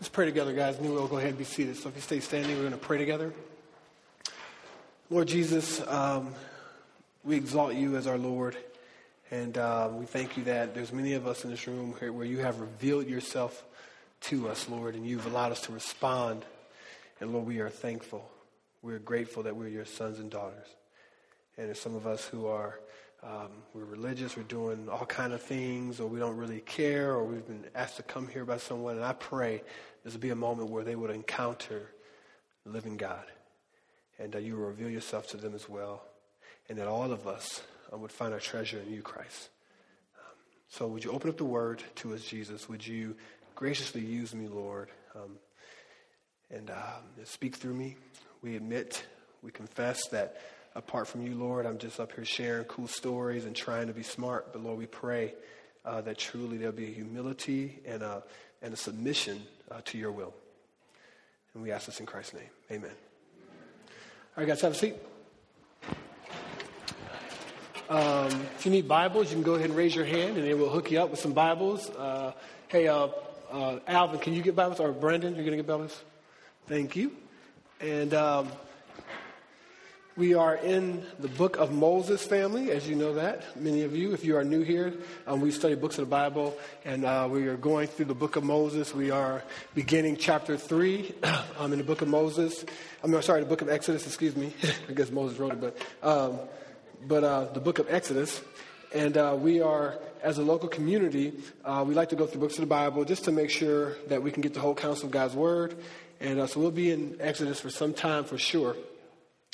Let's pray together, guys, and we'll go ahead and be seated. So if you stay standing, we're going to pray together. Lord Jesus, um, we exalt you as our Lord, and uh, we thank you that there's many of us in this room here where you have revealed yourself to us, Lord, and you've allowed us to respond. And Lord, we are thankful. We're grateful that we're your sons and daughters. And there's some of us who are um, we're religious, we're doing all kind of things, or we don't really care, or we've been asked to come here by someone. And I pray this will be a moment where they would encounter the living God, and that you will reveal yourself to them as well, and that all of us um, would find our treasure in you, Christ. Um, so, would you open up the Word to us, Jesus? Would you graciously use me, Lord, um, and um, speak through me? We admit, we confess that apart from you, Lord. I'm just up here sharing cool stories and trying to be smart. But Lord, we pray uh, that truly there'll be a humility and a, and a submission uh, to your will. And we ask this in Christ's name. Amen. All right, guys, have a seat. Um, if you need Bibles, you can go ahead and raise your hand, and it will hook you up with some Bibles. Uh, hey, uh, uh, Alvin, can you get Bibles? Or Brandon, you're going to get Bibles? Thank you. And um, we are in the book of Moses family, as you know that, many of you. If you are new here, um, we study books of the Bible, and uh, we are going through the book of Moses. We are beginning chapter 3 um, in the book of Moses. I'm sorry, the book of Exodus, excuse me. I guess Moses wrote it, but, um, but uh, the book of Exodus. And uh, we are, as a local community, uh, we like to go through books of the Bible just to make sure that we can get the whole counsel of God's Word. And uh, so we'll be in Exodus for some time for sure.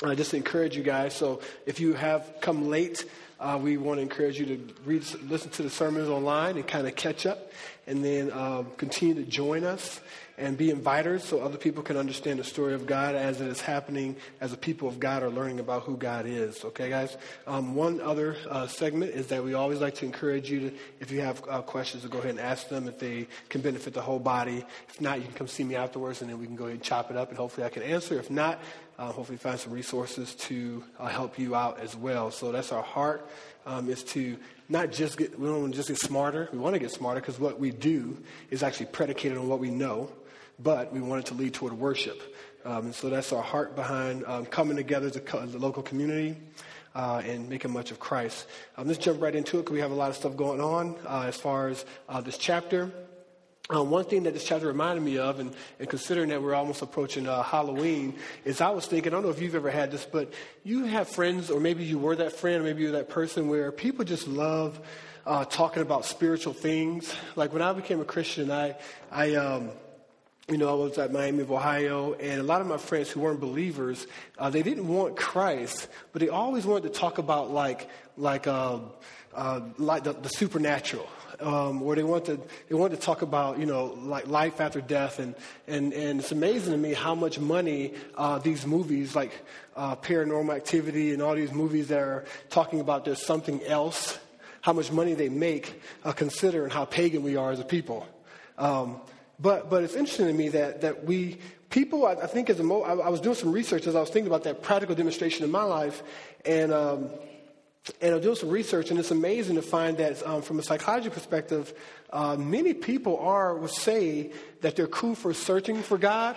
I just encourage you guys. So if you have come late, uh, we want to encourage you to read, listen to the sermons online and kind of catch up, and then um, continue to join us and be inviters so other people can understand the story of God as it is happening as a people of God are learning about who God is. Okay, guys? Um, one other uh, segment is that we always like to encourage you to, if you have uh, questions, to go ahead and ask them if they can benefit the whole body. If not, you can come see me afterwards and then we can go ahead and chop it up and hopefully I can answer. If not, uh, hopefully find some resources to uh, help you out as well. So that's our heart um, is to not just get, we don't just get smarter. We want to get smarter because what we do is actually predicated on what we know, but we want it to lead toward worship. Um, and so that's our heart behind um, coming together as a, as a local community. Uh, and making much of Christ. Um, let's jump right into it because we have a lot of stuff going on uh, as far as uh, this chapter. Uh, one thing that this chapter reminded me of, and, and considering that we're almost approaching uh, Halloween, is I was thinking, I don't know if you've ever had this, but you have friends, or maybe you were that friend, or maybe you're that person where people just love uh, talking about spiritual things. Like when I became a Christian, I, I, um, you know, I was at Miami of Ohio, and a lot of my friends who weren't believers, uh, they didn't want Christ, but they always wanted to talk about like, like, um, uh, like the, the supernatural um, where they want to they to talk about you know like life after death and and and it's amazing to me how much money uh, these movies like uh, Paranormal Activity and all these movies that are talking about there's something else, how much money they make, uh, considering how pagan we are as a people. Um, but but it's interesting to me that that we people I, I think as a mo- I, I, was doing some research as I was thinking about that practical demonstration in my life and. Um, and I'm doing some research, and it's amazing to find that um, from a psychology perspective, uh, many people are would say that they're cool for searching for God.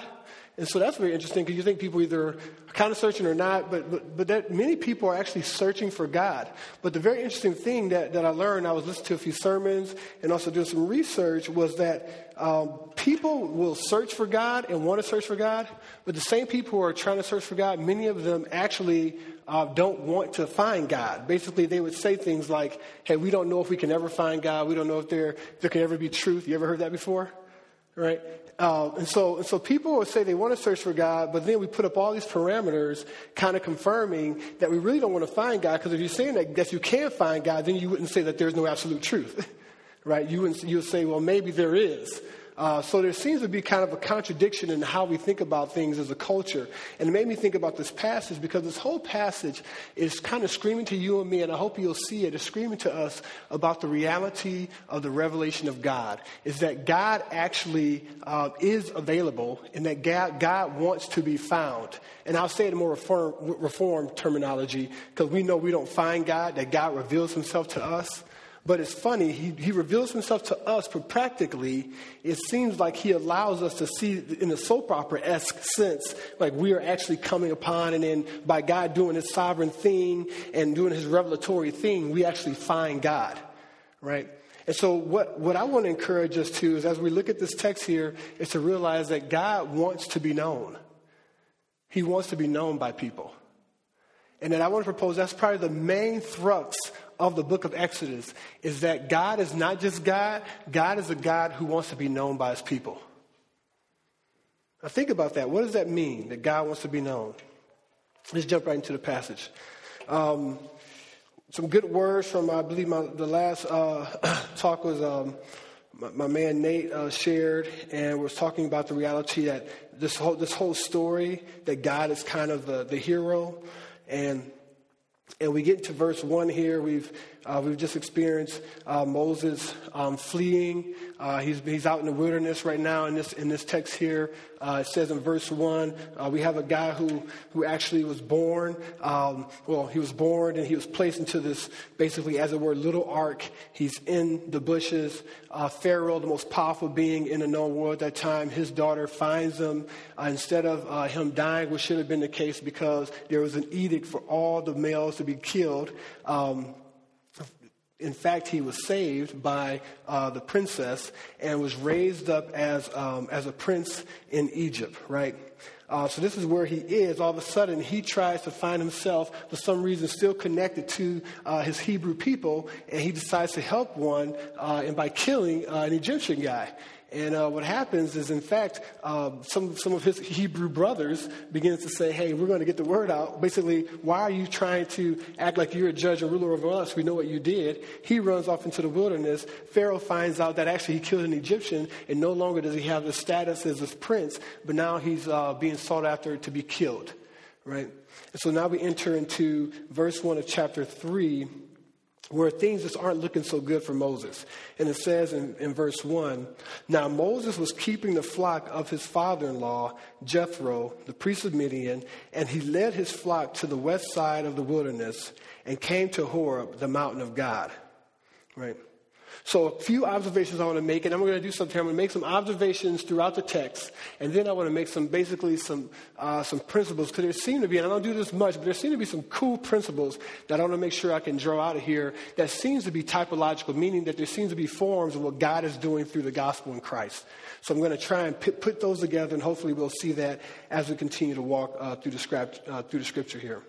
And so that's very interesting because you think people either are kind of searching or not, but, but, but that many people are actually searching for God. But the very interesting thing that, that I learned, I was listening to a few sermons and also doing some research, was that um, people will search for God and want to search for God, but the same people who are trying to search for God, many of them actually uh, don't want to find God. Basically, they would say things like, hey, we don't know if we can ever find God. We don't know if there, there can ever be truth. You ever heard that before? Right? Uh, and so, and so people will say they want to search for God, but then we put up all these parameters, kind of confirming that we really don't want to find God. Because if you're saying that, that you can find God, then you wouldn't say that there's no absolute truth, right? You would you would say, well, maybe there is. Uh, so there seems to be kind of a contradiction in how we think about things as a culture. And it made me think about this passage because this whole passage is kind of screaming to you and me, and I hope you'll see it, is screaming to us about the reality of the revelation of God. Is that God actually uh, is available and that God, God wants to be found. And I'll say it in more reform, reform terminology because we know we don't find God, that God reveals himself to us. But it's funny, he, he reveals himself to us, but practically, it seems like he allows us to see in a soap opera esque sense, like we are actually coming upon, and then by God doing his sovereign thing and doing his revelatory thing, we actually find God, right? And so, what, what I want to encourage us to is as we look at this text here, is to realize that God wants to be known. He wants to be known by people. And then I want to propose that's probably the main thrust of the book of Exodus is that God is not just God, God is a God who wants to be known by his people. Now, think about that. What does that mean, that God wants to be known? Let's jump right into the passage. Um, some good words from, I believe, my, the last uh, talk was um, my, my, man Nate uh, shared, and was talking about the reality that this whole, this whole story, that God is kind of the, the hero. And and we get to verse 1 here. We've, uh, we've just experienced uh, Moses um, fleeing. Uh, he's, he's out in the wilderness right now in this, in this text here. Uh, it says in verse 1, uh, we have a guy who, who actually was born. Um, well, he was born and he was placed into this, basically, as it were, little ark. He's in the bushes. Uh, Pharaoh, the most powerful being in the known world at that time, his daughter finds him. Instead of him dying, which should have been the case because there was an edict for all the males to be killed. Um, in fact, he was saved by uh, the princess and was raised up as, um, as a prince in Egypt, right? Uh, so this is where he is. All of a sudden, he tries to find himself, for some reason, still connected to uh, his Hebrew people, and he decides to help one, uh, and by killing an Egyptian guy. And uh, what happens is, in fact, uh, some, some of his Hebrew brothers begins to say, hey, we're going to get the word out. Basically, why are you trying to act like you're a judge and ruler over us? We know what you did. He runs off into the wilderness. Pharaoh finds out that actually he killed an Egyptian, and no longer does he have the status as a prince, but now he's uh, being sought after to be killed, right? And so now we enter into verse 1 of chapter 3 where things just aren't looking so good for Moses. And it says in, in verse 1 Now Moses was keeping the flock of his father in law, Jethro, the priest of Midian, and he led his flock to the west side of the wilderness and came to Horeb, the mountain of God. Right? So, a few observations I want to make, and I'm going to do something. I'm going to make some observations throughout the text, and then I want to make some basically some uh, some principles because there seem to be, and I don't do this much, but there seem to be some cool principles that I want to make sure I can draw out of here. That seems to be typological, meaning that there seems to be forms of what God is doing through the gospel in Christ. So, I'm going to try and put, put those together, and hopefully, we'll see that as we continue to walk uh, through the script, uh, through the scripture here.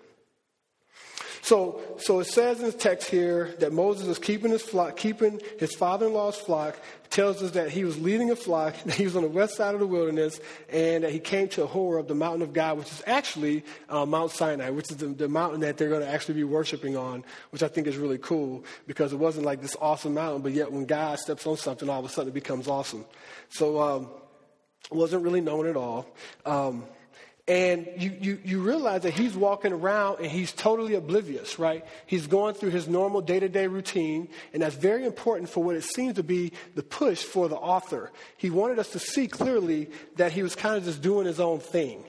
So, so it says in the text here that Moses is keeping his flock, keeping his father-in-law's flock. It tells us that he was leading a flock, that he was on the west side of the wilderness, and that he came to Horeb, the mountain of God, which is actually uh, Mount Sinai, which is the, the mountain that they're going to actually be worshiping on, which I think is really cool because it wasn't like this awesome mountain, but yet when God steps on something, all of a sudden it becomes awesome. So, um, wasn't really known at all. Um, and you, you, you realize that he's walking around and he's totally oblivious, right? He's going through his normal day to day routine, and that's very important for what it seems to be the push for the author. He wanted us to see clearly that he was kind of just doing his own thing,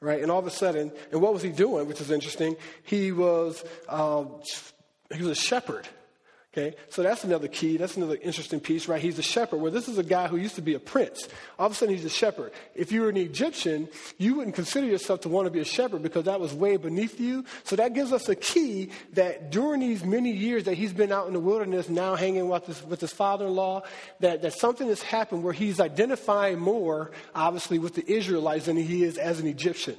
right? And all of a sudden, and what was he doing, which is interesting? He was uh, He was a shepherd. Okay, so that's another key. That's another interesting piece, right? He's a shepherd. Where this is a guy who used to be a prince. All of a sudden, he's a shepherd. If you were an Egyptian, you wouldn't consider yourself to want to be a shepherd because that was way beneath you. So that gives us a key that during these many years that he's been out in the wilderness, now hanging with his, with his father-in-law, that, that something has happened where he's identifying more, obviously, with the Israelites than he is as an Egyptian.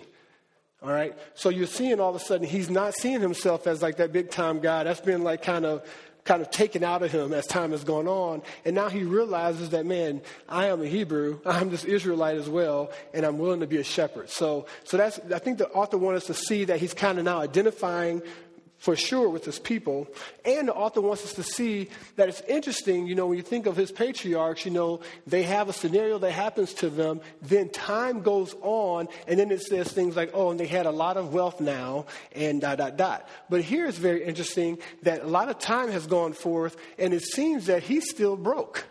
All right. So you're seeing all of a sudden he's not seeing himself as like that big time guy. That's been like kind of kind of taken out of him as time has gone on. And now he realizes that, man, I am a Hebrew. I'm this Israelite as well, and I'm willing to be a shepherd. So, so that's, I think the author wants us to see that he's kind of now identifying for sure with his people. And the author wants us to see that it's interesting, you know, when you think of his patriarchs, you know, they have a scenario that happens to them, then time goes on, and then it says things like, oh, and they had a lot of wealth now, and dot, dot, dot. But here it's very interesting that a lot of time has gone forth, and it seems that he's still broke.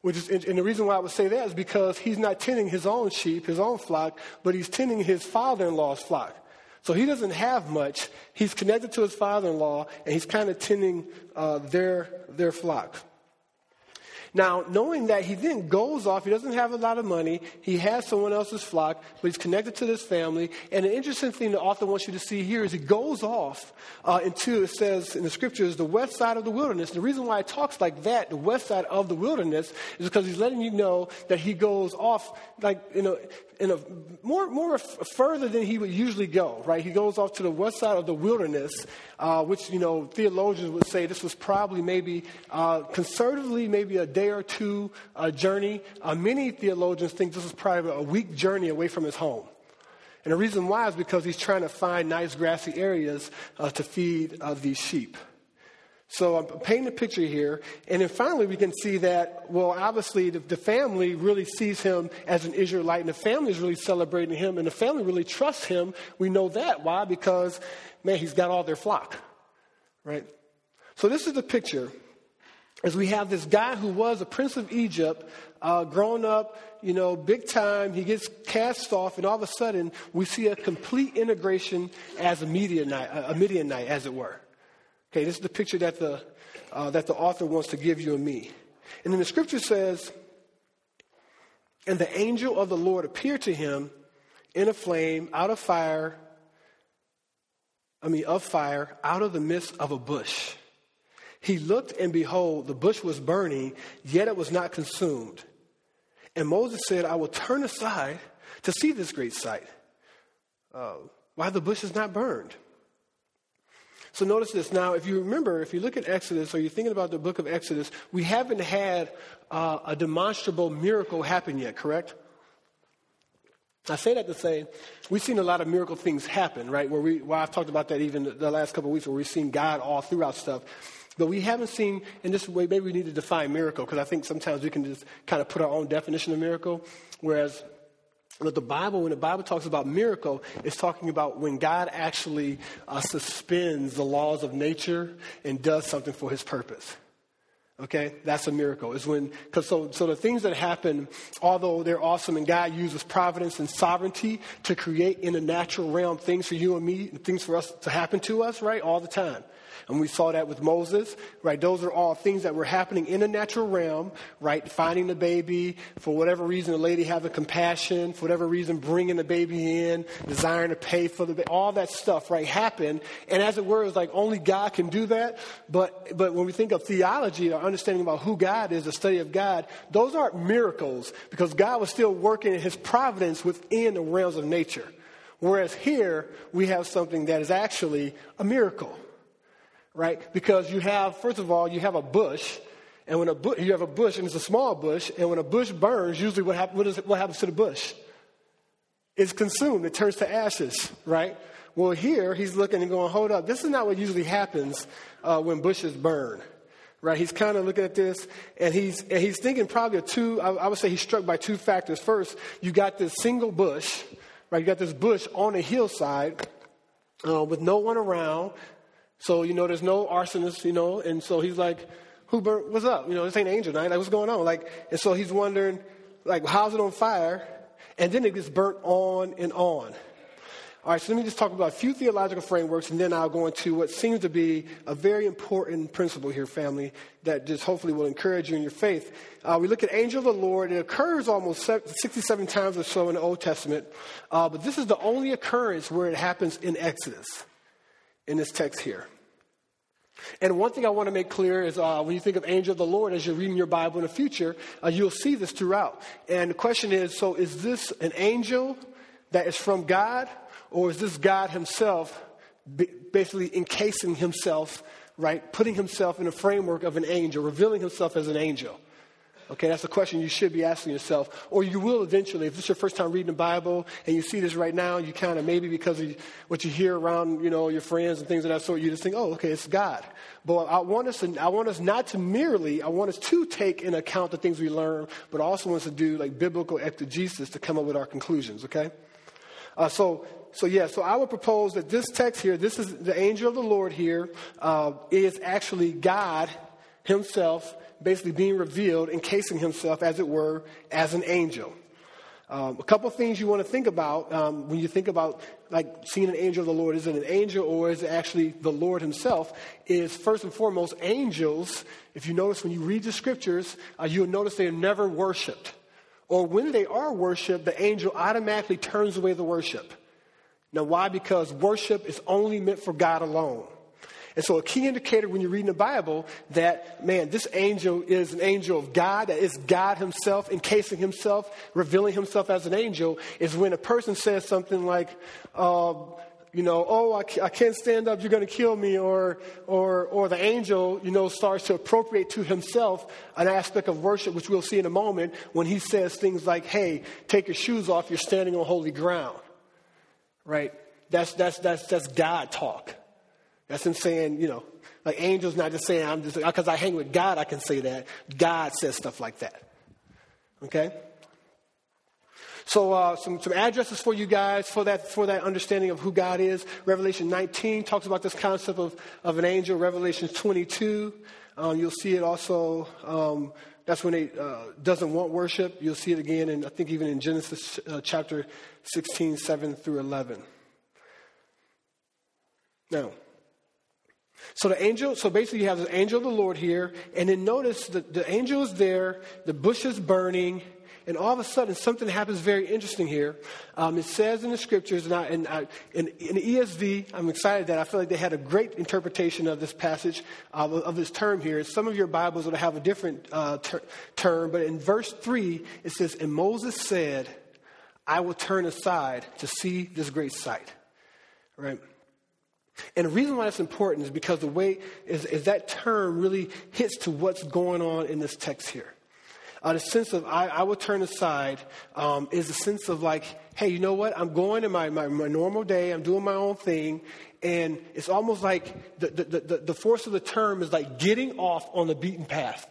Which is, and the reason why I would say that is because he's not tending his own sheep, his own flock, but he's tending his father in law's flock. So he doesn't have much. He's connected to his father in law, and he's kind of tending uh, their, their flock. Now, knowing that he then goes off, he doesn't have a lot of money, he has someone else's flock, but he's connected to this family. And an interesting thing the author wants you to see here is he goes off uh, into, it says in the scriptures, the west side of the wilderness. The reason why it talks like that, the west side of the wilderness, is because he's letting you know that he goes off, like, you know, in a more more further than he would usually go. Right, he goes off to the west side of the wilderness, uh, which you know theologians would say this was probably maybe uh, conservatively maybe a day or two uh, journey. Uh, many theologians think this was probably a week journey away from his home. And the reason why is because he's trying to find nice grassy areas uh, to feed uh, these sheep. So I'm painting a picture here. And then finally, we can see that, well, obviously, the, the, family really sees him as an Israelite, and the family is really celebrating him, and the family really trusts him. We know that. Why? Because, man, he's got all their flock, right? So this is the picture. As we have this guy who was a prince of Egypt, uh, grown up, you know, big time, he gets cast off, and all of a sudden, we see a complete integration as a Midianite, a Midianite, as it were. This is the picture that the, uh, that the author wants to give you and me. And then the scripture says, And the angel of the Lord appeared to him in a flame out of fire, I mean, of fire, out of the midst of a bush. He looked, and behold, the bush was burning, yet it was not consumed. And Moses said, I will turn aside to see this great sight. Uh, why the bush is not burned? So notice this. Now, if you remember, if you look at Exodus or you're thinking about the book of Exodus, we haven't had uh, a demonstrable miracle happen yet, correct? I say that to say we've seen a lot of miracle things happen, right? Where we, well, I've talked about that even the last couple of weeks, where we've seen God all throughout stuff. But we haven't seen, in this way, maybe we need to define miracle, because I think sometimes we can just kind of put our own definition of miracle. Whereas but the Bible, when the Bible talks about miracle, it's talking about when God actually uh, suspends the laws of nature and does something for his purpose. Okay, that's a miracle. Is when because so so the things that happen, although they're awesome, and God uses providence and sovereignty to create in the natural realm things for you and me, and things for us to happen to us, right, all the time. And we saw that with Moses, right? Those are all things that were happening in the natural realm, right? Finding the baby, for whatever reason, the lady having compassion, for whatever reason, bringing the baby in, desiring to pay for the baby, all that stuff, right, happened. And as it were, it's like only God can do that. But, but when we think of theology or understanding about who God is, the study of God, those aren't miracles because God was still working in his providence within the realms of nature. Whereas here, we have something that is actually a miracle right? Because you have, first of all, you have a bush, and when a bu- you have a bush, and it's a small bush, and when a bush burns, usually what, hap- what, is, what happens to the bush? It's consumed. It turns to ashes, right? Well, here he's looking and going, hold up, this is not what usually happens uh, when bushes burn. Right, he's kind of looking at this, and he's and he's thinking probably of two. I, I would say he's struck by two factors. First, you got this single bush, right? You got this bush on a hillside uh, with no one around, so, you know, there's no arsonist, you know, and so he's like, who burnt, what's up? You know, this ain't angel night. Like, what's going on? Like, and so he's wondering, like, how's it on fire? And then it gets burnt on and on. All right, so let me just talk about a few theological frameworks, and then I'll go into what seems to be a very important principle here, family, that just hopefully will encourage you in your faith. Uh, we look at angel of the Lord. It occurs almost 67 times or so in the Old Testament, uh, but this is the only occurrence where it happens in Exodus, in this text here. And one thing I want to make clear is uh, when you think of angel of the Lord, as you're reading your Bible in the future, uh, you'll see this throughout. And the question is so is this an angel that is from God, or is this God Himself basically encasing Himself, right? Putting Himself in a framework of an angel, revealing Himself as an angel? Okay, that's a question you should be asking yourself. Or you will eventually. If this is your first time reading the Bible and you see this right now, you kind of maybe because of what you hear around, you know, your friends and things of that sort, you just think, oh, okay, it's God. But I want us to, I want us not to merely, I want us to take in account the things we learn, but also want us to do like biblical exegesis to come up with our conclusions, okay? Uh, so, so yeah, so I would propose that this text here, this is the angel of the Lord here, uh, is actually God Himself basically being revealed, encasing himself, as it were, as an angel. Um, a couple things you want to think about um, when you think about like seeing an angel of the Lord. Is it an angel or is it actually the Lord Himself? Is first and foremost angels. If you notice when you read the scriptures, uh, you'll notice they are never worshipped. Or when they are worshipped, the angel automatically turns away the worship. Now, why? Because worship is only meant for God alone. And so, a key indicator when you're reading the Bible that, man, this angel is an angel of God, that is God Himself encasing Himself, revealing Himself as an angel, is when a person says something like, uh, you know, oh, I, I can't stand up, you're going to kill me, or, or, or the angel, you know, starts to appropriate to himself an aspect of worship, which we'll see in a moment, when he says things like, hey, take your shoes off, you're standing on holy ground. Right? That's, that's, that's, that's God talk. That's him saying, you know, like angels not just saying, I'm just, because I hang with God, I can say that. God says stuff like that. Okay? So uh, some, some addresses for you guys for that, for that understanding of who God is. Revelation 19 talks about this concept of, of an angel. Revelation 22, um, you'll see it also. Um, that's when it uh, doesn't want worship. You'll see it again, and I think even in Genesis uh, chapter 16, 7 through 11. Now, so the angel, so basically you have the angel of the Lord here, and then notice that the angel is there, the bush is burning, and all of a sudden something happens very interesting here. Um, it says in the scriptures, and, I, and I, in, in, ESV, I'm excited that I feel like they had a great interpretation of this passage, uh, of this term here. Some of your Bibles will have a different uh, ter- term, but in verse 3, it says, And Moses said, I will turn aside to see this great sight. Right? And the reason why that's important is because the way is, is that term really hits to what's going on in this text here. Uh, the sense of I, I will turn aside um, is a sense of like, hey, you know what? I'm going in my, my, my normal day. I'm doing my own thing. And it's almost like the, the, the, the force of the term is like getting off on the beaten path.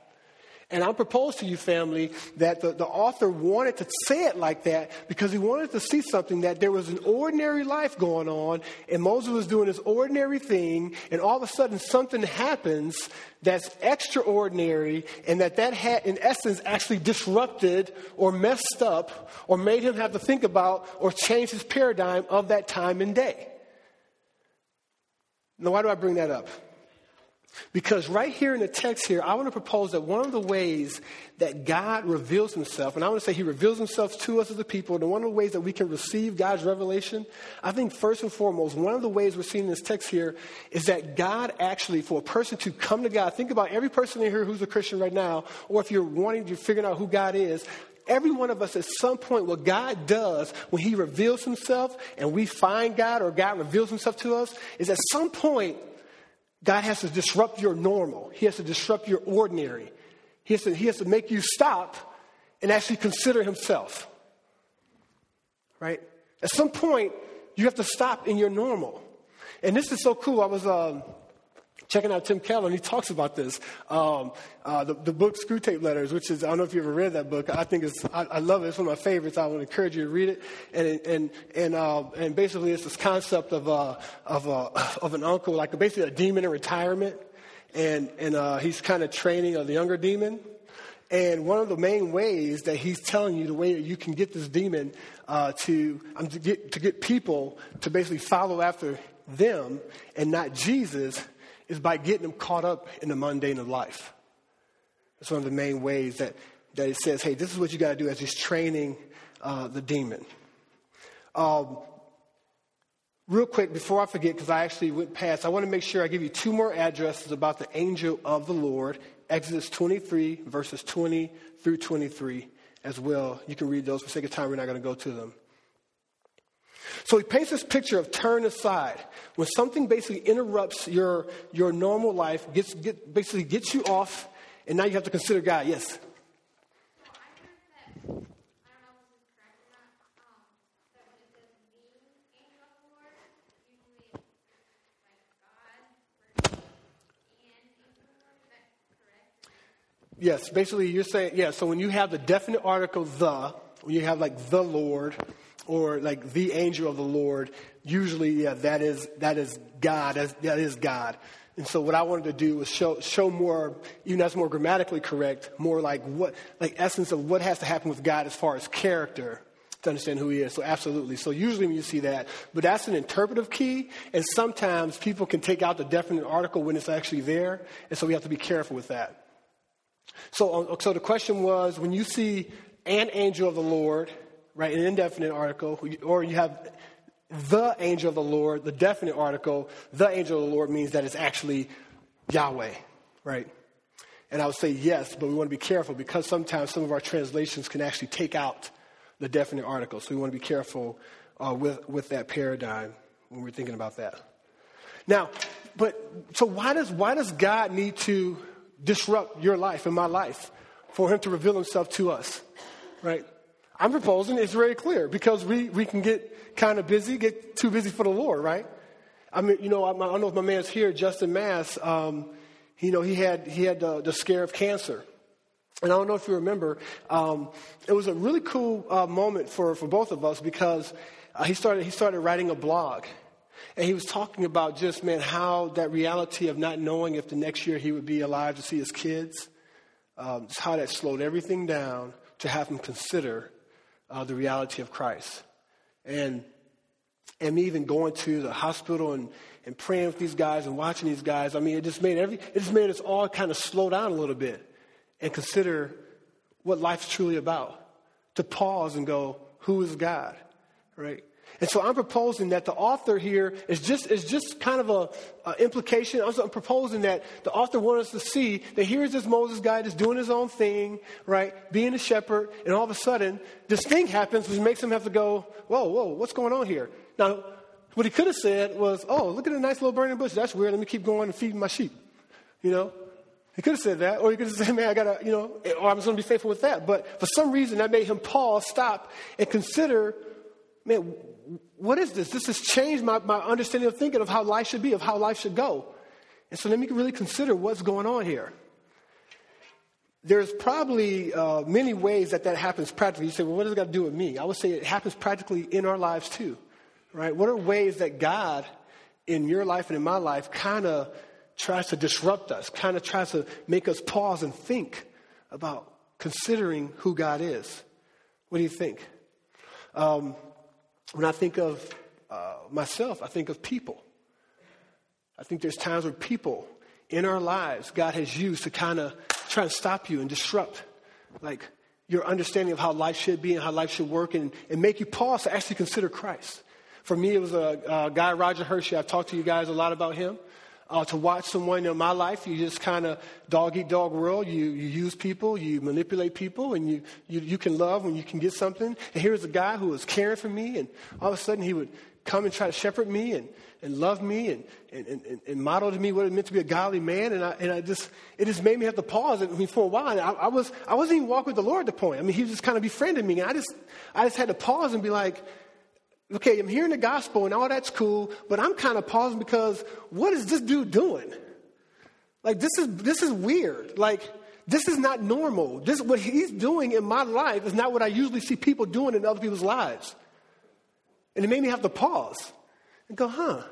And I propose to you, family, that the, the author wanted to say it like that because he wanted to see something that there was an ordinary life going on, and Moses was doing this ordinary thing, and all of a sudden something happens that's extraordinary, and that that had, in essence, actually disrupted or messed up or made him have to think about or change his paradigm of that time and day. Now, why do I bring that up? Because right here in the text here, I want to propose that one of the ways that God reveals himself, and I want to say he reveals himself to us as a people, and one of the ways that we can receive God's revelation, I think first and foremost, one of the ways we're seeing in this text here is that God actually, for a person to come to God, think about every person in here who's a Christian right now, or if you're wanting to figure out who God is, every one of us at some point, what God does when He reveals Himself and we find God or God reveals Himself to us is at some point God has to disrupt your normal. He has to disrupt your ordinary. He has to, he has to make you stop and actually consider himself. Right? At some point, you have to stop in your normal. And this is so cool. I was um, checking out Tim Keller, and he talks about this. Um, uh, the, the, book Screwtape Letters, which is, I don't know if you ever read that book. I think it's, I, I love it. It's one of my favorites. I would encourage you to read it. And, and, and, uh, and basically, it's this concept of, uh, of, uh, of an uncle, like basically a demon in retirement. And, and uh, he's kind of training a younger demon. And one of the main ways that he's telling you the way that you can get this demon uh, to, um, to, get, to get people to basically follow after them and not Jesus is by getting them caught up in the mundane of life. That's one of the main ways that, that it says, hey, this is what you got to do as he's training uh, the demon. Um, real quick, before I forget, because I actually went past, I want to make sure I give you two more addresses about the angel of the Lord Exodus 23, verses 20 through 23 as well. You can read those. For sake of time, we're not going to go to them. So he paints this picture of turn aside. When something basically interrupts your, your normal life, gets, get, basically gets you off, and now you have to consider God. Yes? Yes, basically you're saying, yeah, so when you have the definite article the, when you have like the Lord or like the angel of the Lord, usually, yeah, that is, that is God, that's, God. And so what I wanted to do was show, show more, even that's more grammatically correct, more like what, like essence of what has to happen with God as far as character to understand who he is. So absolutely. So usually when you see that, but that's an interpretive key, and sometimes people can take out the definite article when it's actually there, and so we have to be careful with that. So, uh, so the question was when you see an angel of the Lord, right, an indefinite article, or you have the angel of the Lord, the definite article, the angel of the Lord means that it's actually Yahweh, right? And I would say yes, but we want to be careful because sometimes some of our translations can actually take out the definite article. So we want to be careful uh, with, with that paradigm when we're thinking about that. Now, but so why does, why does God need to disrupt your life and my life for him to reveal himself to us, right? I'm proposing it's very clear because we, we can get kind of busy, get too busy for the Lord, right? I mean, you know, I, I don't know if my man's here, Justin Mass, um, you know, he had, he had the, the, scare of cancer. And I don't know if you remember, um, it was a really cool uh, moment for, for both of us because uh, he, started, he started writing a blog. And he was talking about just, man, how that reality of not knowing if the next year he would be alive to see his kids, um, how that slowed everything down to have him consider uh, the reality of Christ. And, and me even going to the hospital and, and praying with these guys and watching these guys, I mean, it just made every, it just made us all kind of slow down a little bit and consider what life's truly about. To pause and go, who is God? Right? And so I'm proposing that the author here is just, is just kind of a, a implication. I'm proposing that the author wants us to see that here's this Moses guy just doing his own thing, right? Being a shepherd, and all of a sudden, this thing happens which makes him have to go, whoa, whoa, what's going on here? Now, what he could have said was, oh, look at the nice little burning bush. That's weird. Let me keep going and feeding my sheep. You know? He could have said that, or he could have said, man, I gotta, you know, or I'm just gonna be faithful with that. But for some reason, that made him pause, stop, and consider, man, what is this? This has changed my, my understanding of thinking of how life should be, of how life should go. And so let me really consider what's going on here. There's probably uh, many ways that that happens practically. You say, well, what does it got to do with me? I would say it happens practically in our lives too, right? What are ways that God in your life and in my life kind of tries to disrupt us, kind of tries to make us pause and think about considering who God is? What do you think? Um, when I think of uh, myself, I think of people. I think there's times where people in our lives God has used to kind of try to stop you and disrupt, like your understanding of how life should be and how life should work, and, and make you pause to actually consider Christ. For me, it was a, a guy, Roger Hershey. I've talked to you guys a lot about him uh, to watch someone in my life. You just kind of dog eat dog world. You, you use people, you manipulate people, and you, you, you can love when you can get something. And here's a guy who was caring for me, and all of a sudden he would come and try to shepherd me and, and love me and, and, and, and model to me what it meant to be a godly man. And I, and I just, it just made me have to pause. I mean, for a while, I, I, was, I wasn't even walking with the Lord at the point. I mean, he was just kind of befriending me. And I just, I just had to pause and be like, okay, I'm hearing the gospel and all that's cool, but I'm kind of pausing because what is this dude doing? Like this is this is weird. Like this is not normal. This what he's doing in my life is not what I usually see people doing in other people's lives. And it made me have to pause and go, huh?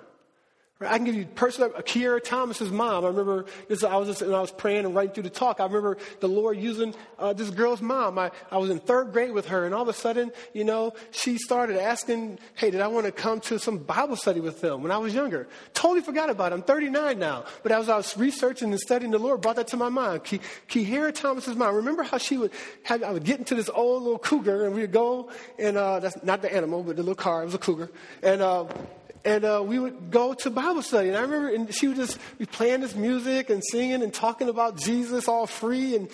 Right? I can give you person, Kiera Thomas's mom. I remember this, I was just, and I was praying and writing through the talk. I remember the Lord using uh, this girl's mom. I, I was in third grade with her, and all of a sudden, you know, she started asking, "Hey, did I want to come to some Bible study with them?" When I was younger, totally forgot about it. I'm 39 now, but as I was researching and studying, the Lord brought that to my mind. Ki, Kiera Thomas's mom. Remember how she would have? I would get into this old little cougar, and we would go, and uh, that's not the animal, but the little car. It was a cougar, and. Uh, and uh, we would go to Bible study. And I remember and she would just be playing this music and singing and talking about Jesus all free. And,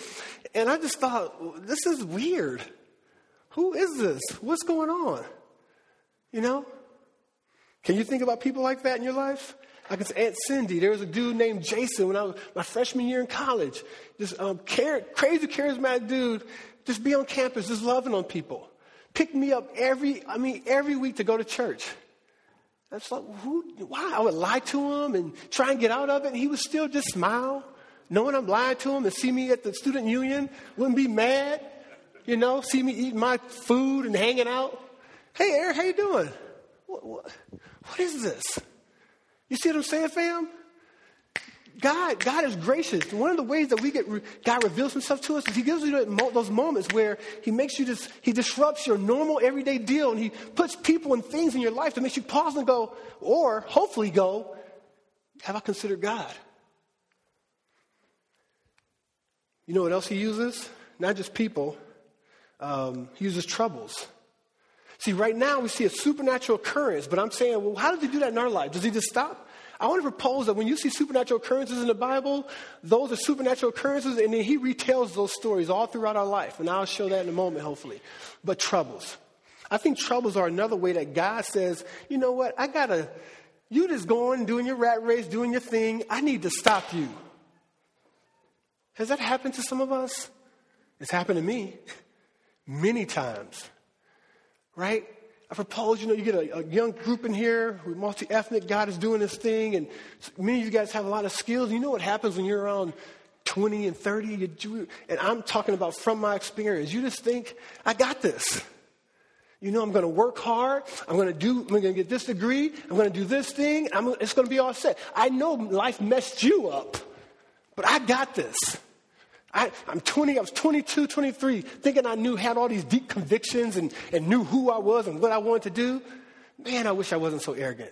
and I just thought, this is weird. Who is this? What's going on? You know? Can you think about people like that in your life? Like it's Aunt Cindy. There was a dude named Jason when I was my freshman year in college. Just um, crazy charismatic dude. Just be on campus, just loving on people. Picked me up every, I mean, every week to go to church. That's like, who, why? I would lie to him and try and get out of it, and he would still just smile, knowing I'm lying to him and see me at the student union, wouldn't be mad, you know, see me eating my food and hanging out. Hey, Eric, how you doing? What, what, what is this? You see what I'm saying, fam? God, God is gracious. One of the ways that we get, God reveals himself to us is he gives you those moments where he makes you just, he disrupts your normal everyday deal and he puts people and things in your life that makes you pause and go, or hopefully go, have I considered God? You know what else he uses? Not just people, um, he uses troubles. See, right now we see a supernatural occurrence, but I'm saying, well, how does he do that in our life? Does he just stop? I want to propose that when you see supernatural occurrences in the Bible, those are supernatural occurrences, and then he retells those stories all throughout our life. And I'll show that in a moment, hopefully. But troubles. I think troubles are another way that God says, you know what, I gotta, you just going, doing your rat race, doing your thing. I need to stop you. Has that happened to some of us? It's happened to me many times, right? I propose, you know, you get a, a young group in here who multi ethnic. God is doing this thing, and many of you guys have a lot of skills. You know what happens when you're around 20 and 30, you, and I'm talking about from my experience. You just think, I got this. You know, I'm going to work hard. I'm going to do, I'm going to get this degree. I'm going to do this thing. I'm, it's going to be all set. I know life messed you up, but I got this. I, am 20, I was 22, 23, thinking I knew, had all these deep convictions and, and knew who I was and what I wanted to do. Man, I wish I wasn't so arrogant.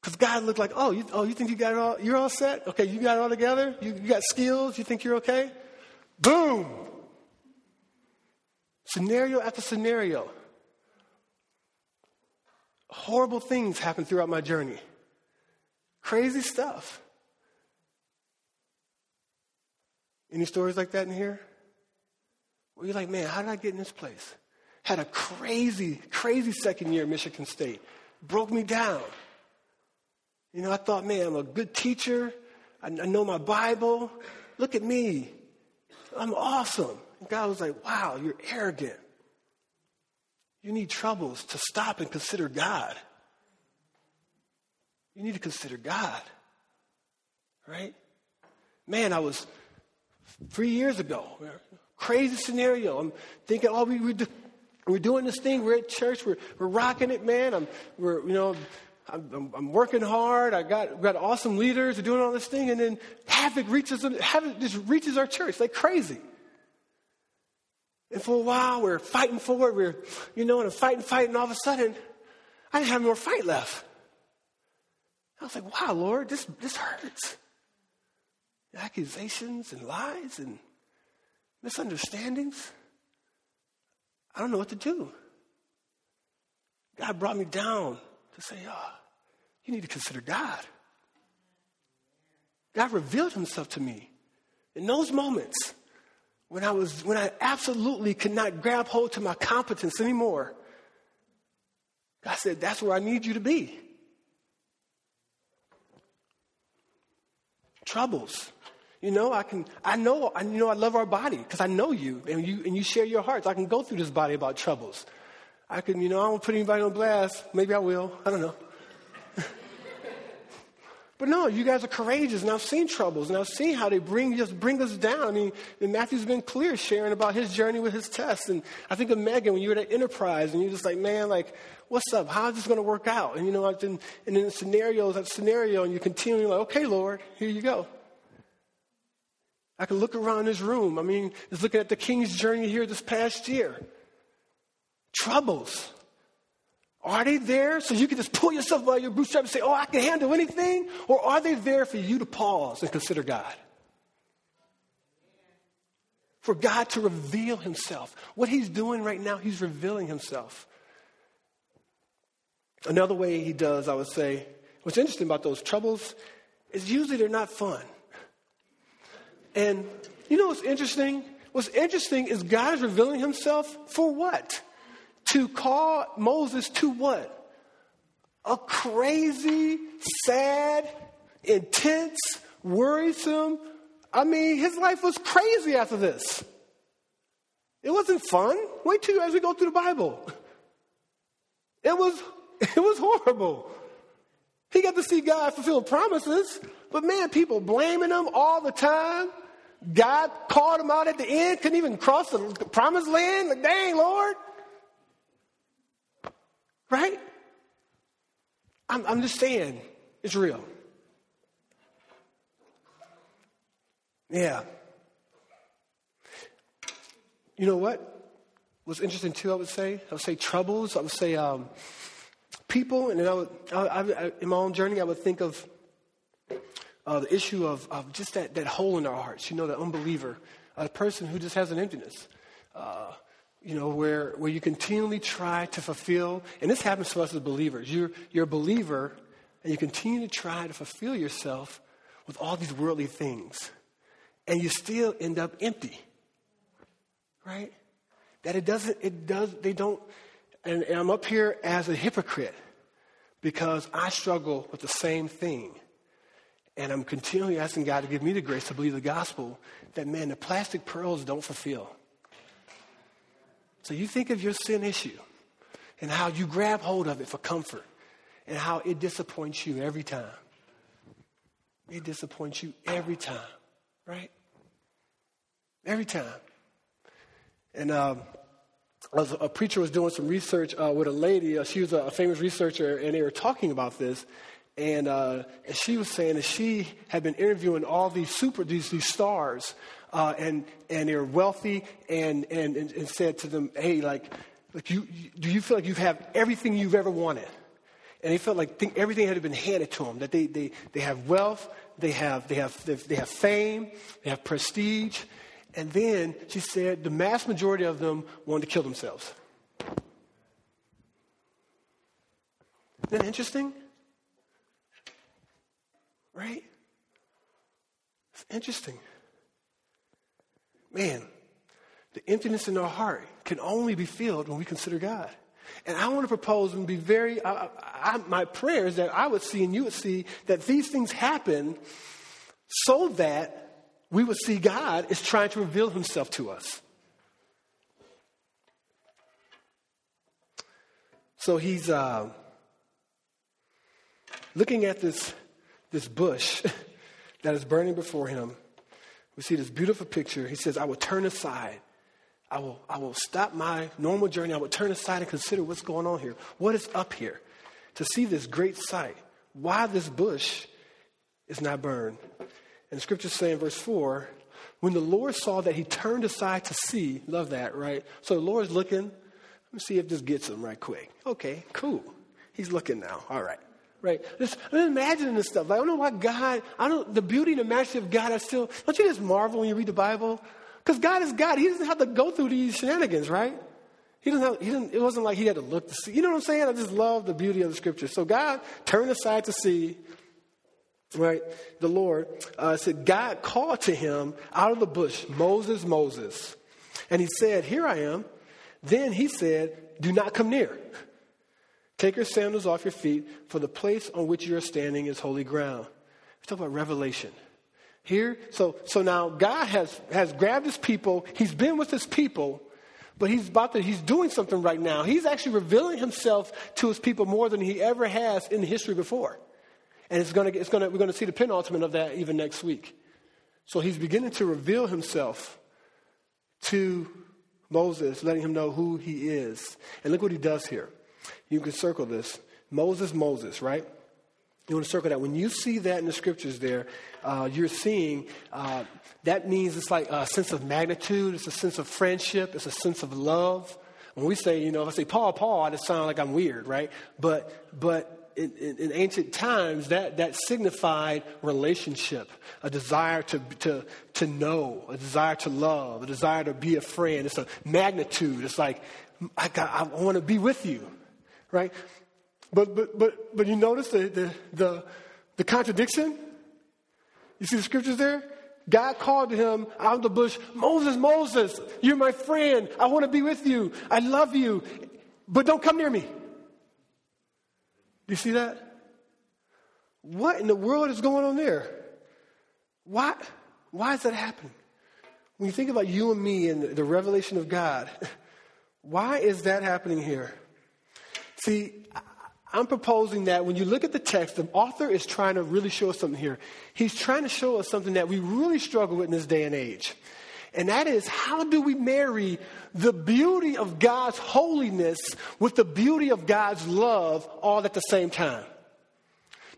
Because God looked like, oh, you, oh, you think you got it all, you're all set? Okay, you got it all together? You, you got skills? You think you're okay? Boom! Scenario after scenario. Horrible things happen throughout my journey. Crazy stuff. Any stories like that in here? Where you're like, man, how did I get in this place? Had a crazy, crazy second year at Michigan State. Broke me down. You know, I thought, man, I'm a good teacher. I, know my Bible. Look at me. I'm awesome. And God was like, wow, you're arrogant. You need troubles to stop and consider God. You need to consider God. Right? Man, I was three years ago. Crazy scenario. I'm thinking, oh, we, we, we're doing this thing. We're at church. We're, we're rocking it, man. I'm, we're, you know, I'm, I'm, working hard. I got, got awesome leaders. We're doing all this thing. And then havoc reaches, havoc just reaches our church like crazy. And for a while, we're fighting for it. We're, you know, and I'm fighting, fighting. All of a sudden, I didn't have more fight left. I was like, wow, Lord, this, this hurts accusations and lies and misunderstandings. I don't know what to do. God brought me down to say, oh, you need to consider God. God revealed himself to me in those moments when I was when I absolutely could not grab hold to my competence anymore. God said, That's where I need you to be. Troubles. You know, I can, I know, I you know, I love our body because I know you and you, and you share your hearts. I can go through this body about troubles. I can, you know, I won't put anybody on blast. Maybe I will. I don't know. But no, you guys are courageous, and I've seen troubles, and I've seen how they bring just bring us down. And Matthew's been clear sharing about his journey with his test. And I think of Megan when you were at Enterprise, and you're just like, man, like, what's up? How is this going to work out? And you know, and in the scenarios, that scenario, and you're continue like, okay, Lord, here you go. I can look around this room. I mean, just looking at the King's journey here this past year. Troubles. Are they there so you can just pull yourself by your bootstraps and say, oh, I can handle anything? Or are they there for you to pause and consider God? For God to reveal Himself. What He's doing right now, He's revealing Himself. Another way He does, I would say, what's interesting about those troubles is usually they're not fun. And you know what's interesting? What's interesting is God is revealing Himself for what? To call Moses to what? A crazy, sad, intense, worrisome. I mean, his life was crazy after this. It wasn't fun. Wait till as we go through the Bible. It was it was horrible. He got to see God fulfill promises, but man, people blaming him all the time. God called him out at the end, couldn't even cross the promised land. Like, dang, Lord. Right? I'm, I'm just saying, it's real. Yeah. You know what? Was interesting too, I would say. I would say troubles. I would say um, people. And then I would, I, I, in my own journey, I would think of uh, the issue of, of just that, that hole in our hearts, you know, the unbeliever, a person who just has an emptiness. Uh, you know, where, where you continually try to fulfill, and this happens to us as believers. You're, you're a believer, and you continue to try to fulfill yourself with all these worldly things, and you still end up empty. Right? That it doesn't, it does, they don't, and, and I'm up here as a hypocrite because I struggle with the same thing. And I'm continually asking God to give me the grace to believe the gospel that, man, the plastic pearls don't fulfill. So you think of your sin issue and how you grab hold of it for comfort and how it disappoints you every time. It disappoints you every time, right? Every time. And um, a preacher was doing some research uh, with a lady. Uh, she was a, famous researcher, and they were talking about this. And, uh, and she was saying that she had been interviewing all these super these, these stars uh, and, and they're wealthy and, and, and, said to them, hey, like, like you, do you feel like you have everything you've ever wanted? And they felt like everything had been handed to them, that they, they, they have wealth, they have, they, have, they have fame, they have prestige. And then she said the mass majority of them wanted to kill themselves. Isn't that interesting? Right? It's interesting man, the emptiness in our heart can only be filled when we consider God. And I want to propose and be very, I, I, my prayer is that I would see and you would see that these things happen so that we would see God is trying to reveal himself to us. So he's uh, looking at this, this bush that is burning before him. We see this beautiful picture. He says, I will turn aside. I will, I will stop my normal journey. I will turn aside and consider what's going on here. What is up here? To see this great sight. Why this bush is not burned. And the scriptures say in verse 4 when the Lord saw that he turned aside to see, love that, right? So the Lord's looking. Let me see if this gets him right quick. Okay, cool. He's looking now. All right right? Just imagining this stuff. I don't know why God, I don't, the beauty and the majesty of God, I still, don't you just marvel when you read the Bible? Because God is God. He doesn't have to go through these shenanigans, right? He doesn't have, he didn't, it wasn't like he had to look to see. You know what I'm saying? I just love the beauty of the scripture. So God turned aside to see, right? The Lord uh, said, God called to him out of the bush, Moses, Moses. And he said, Here I am. Then he said, Do not come near. Take your sandals off your feet, for the place on which you are standing is holy ground. Let's talk about revelation. Here, so so now God has has grabbed his people, he's been with his people, but he's about to he's doing something right now. He's actually revealing himself to his people more than he ever has in history before. And it's gonna, it's gonna, we're going to see the penultimate of that even next week. So he's beginning to reveal himself to Moses, letting him know who he is. And look what he does here. You can circle this. Moses, Moses, right? You want to circle that. When you see that in the scriptures there, uh, you're seeing uh, that means it's like a sense of magnitude, it's a sense of friendship, it's a sense of love. When we say, you know, if I say Paul, Paul, I just sound like I'm weird, right? But, but in, in, in, ancient times, that, that signified relationship, a desire to, to, to know, a desire to love, a desire to be a friend. It's a magnitude. It's like, I, I want to be with you, right? But, but, but, but you notice the, the, the, the contradiction? You see the scriptures there? God called to him out of the bush, Moses, Moses, you're my friend. I want to be with you. I love you. But don't come near me. Do you see that? What in the world is going on there? Why, why is that happening? When you think about you and me and the revelation of God, why is that happening here? See, I'm proposing that when you look at the text, the author is trying to really show us something here. He's trying to show us something that we really struggle with in this day and age. And that is, how do we marry the beauty of God's holiness with the beauty of God's love all at the same time?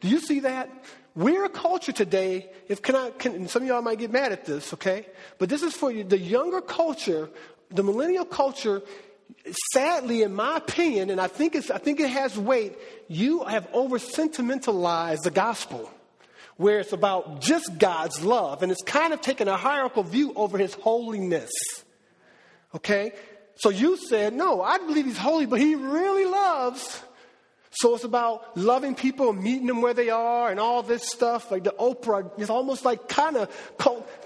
Do you see that? We're a culture today, if can I, can, some of y'all might get mad at this, okay? But this is for you. The younger culture, the millennial culture sadly, in my opinion, and I think, it's, I think it has weight, you have over sentimentalized the gospel, where it's about just God's love, and it's kind of taken a hierarchical view over his holiness. Okay? So you said, no, I believe he's holy, but he really loves. So it's about loving people, meeting them where they are, and all this stuff. Like the Oprah, it's almost like kind of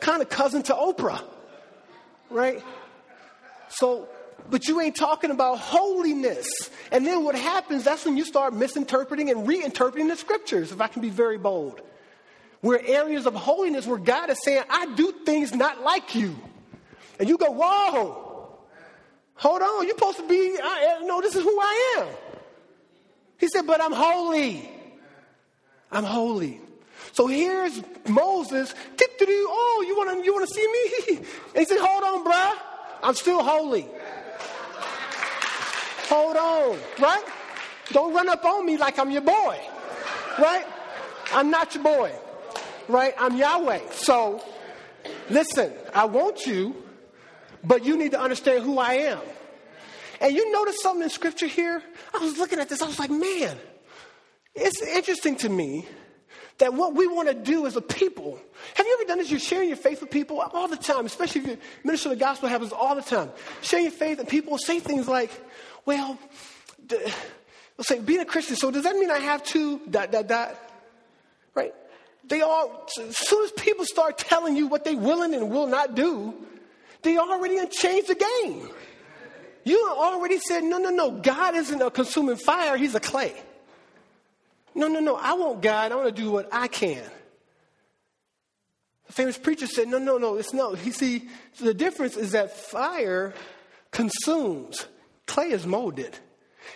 kind of cousin to Oprah, right? So but you ain't talking about holiness. And then what happens, that's when you start misinterpreting and reinterpreting the scriptures, if I can be very bold. We're areas of holiness where God is saying, I do things not like you. And you go, whoa, hold on, you're supposed to be, I, eh, no, this is who I am. He said, but I'm holy. I'm holy. So here's Moses. Tip to do. Oh, you want to you want to see me? And he said, hold on, bruh. I'm still holy. Hold on, right? Don't run up on me like I'm your boy, right? I'm not your boy, right? I'm Yahweh. So, listen, I want you, but you need to understand who I am. And you notice something in scripture here? I was looking at this, I was like, man, it's interesting to me that what we want to do as a people, have you ever done this? You're sharing your faith with people all the time, especially if you minister the gospel happens all the time. Sharing your faith and people say things like, well, let's say being a Christian, so does that mean I have to dot, dot, dot? Right? They all, as soon as people start telling you what they willing and will not do, they already changed the game. You already said, no, no, no, God isn't a consuming fire, He's a clay. No, no, no, I want God, I want to do what I can. The famous preacher said, no, no, no, it's no. He see, the difference is that fire consumes clay is molded.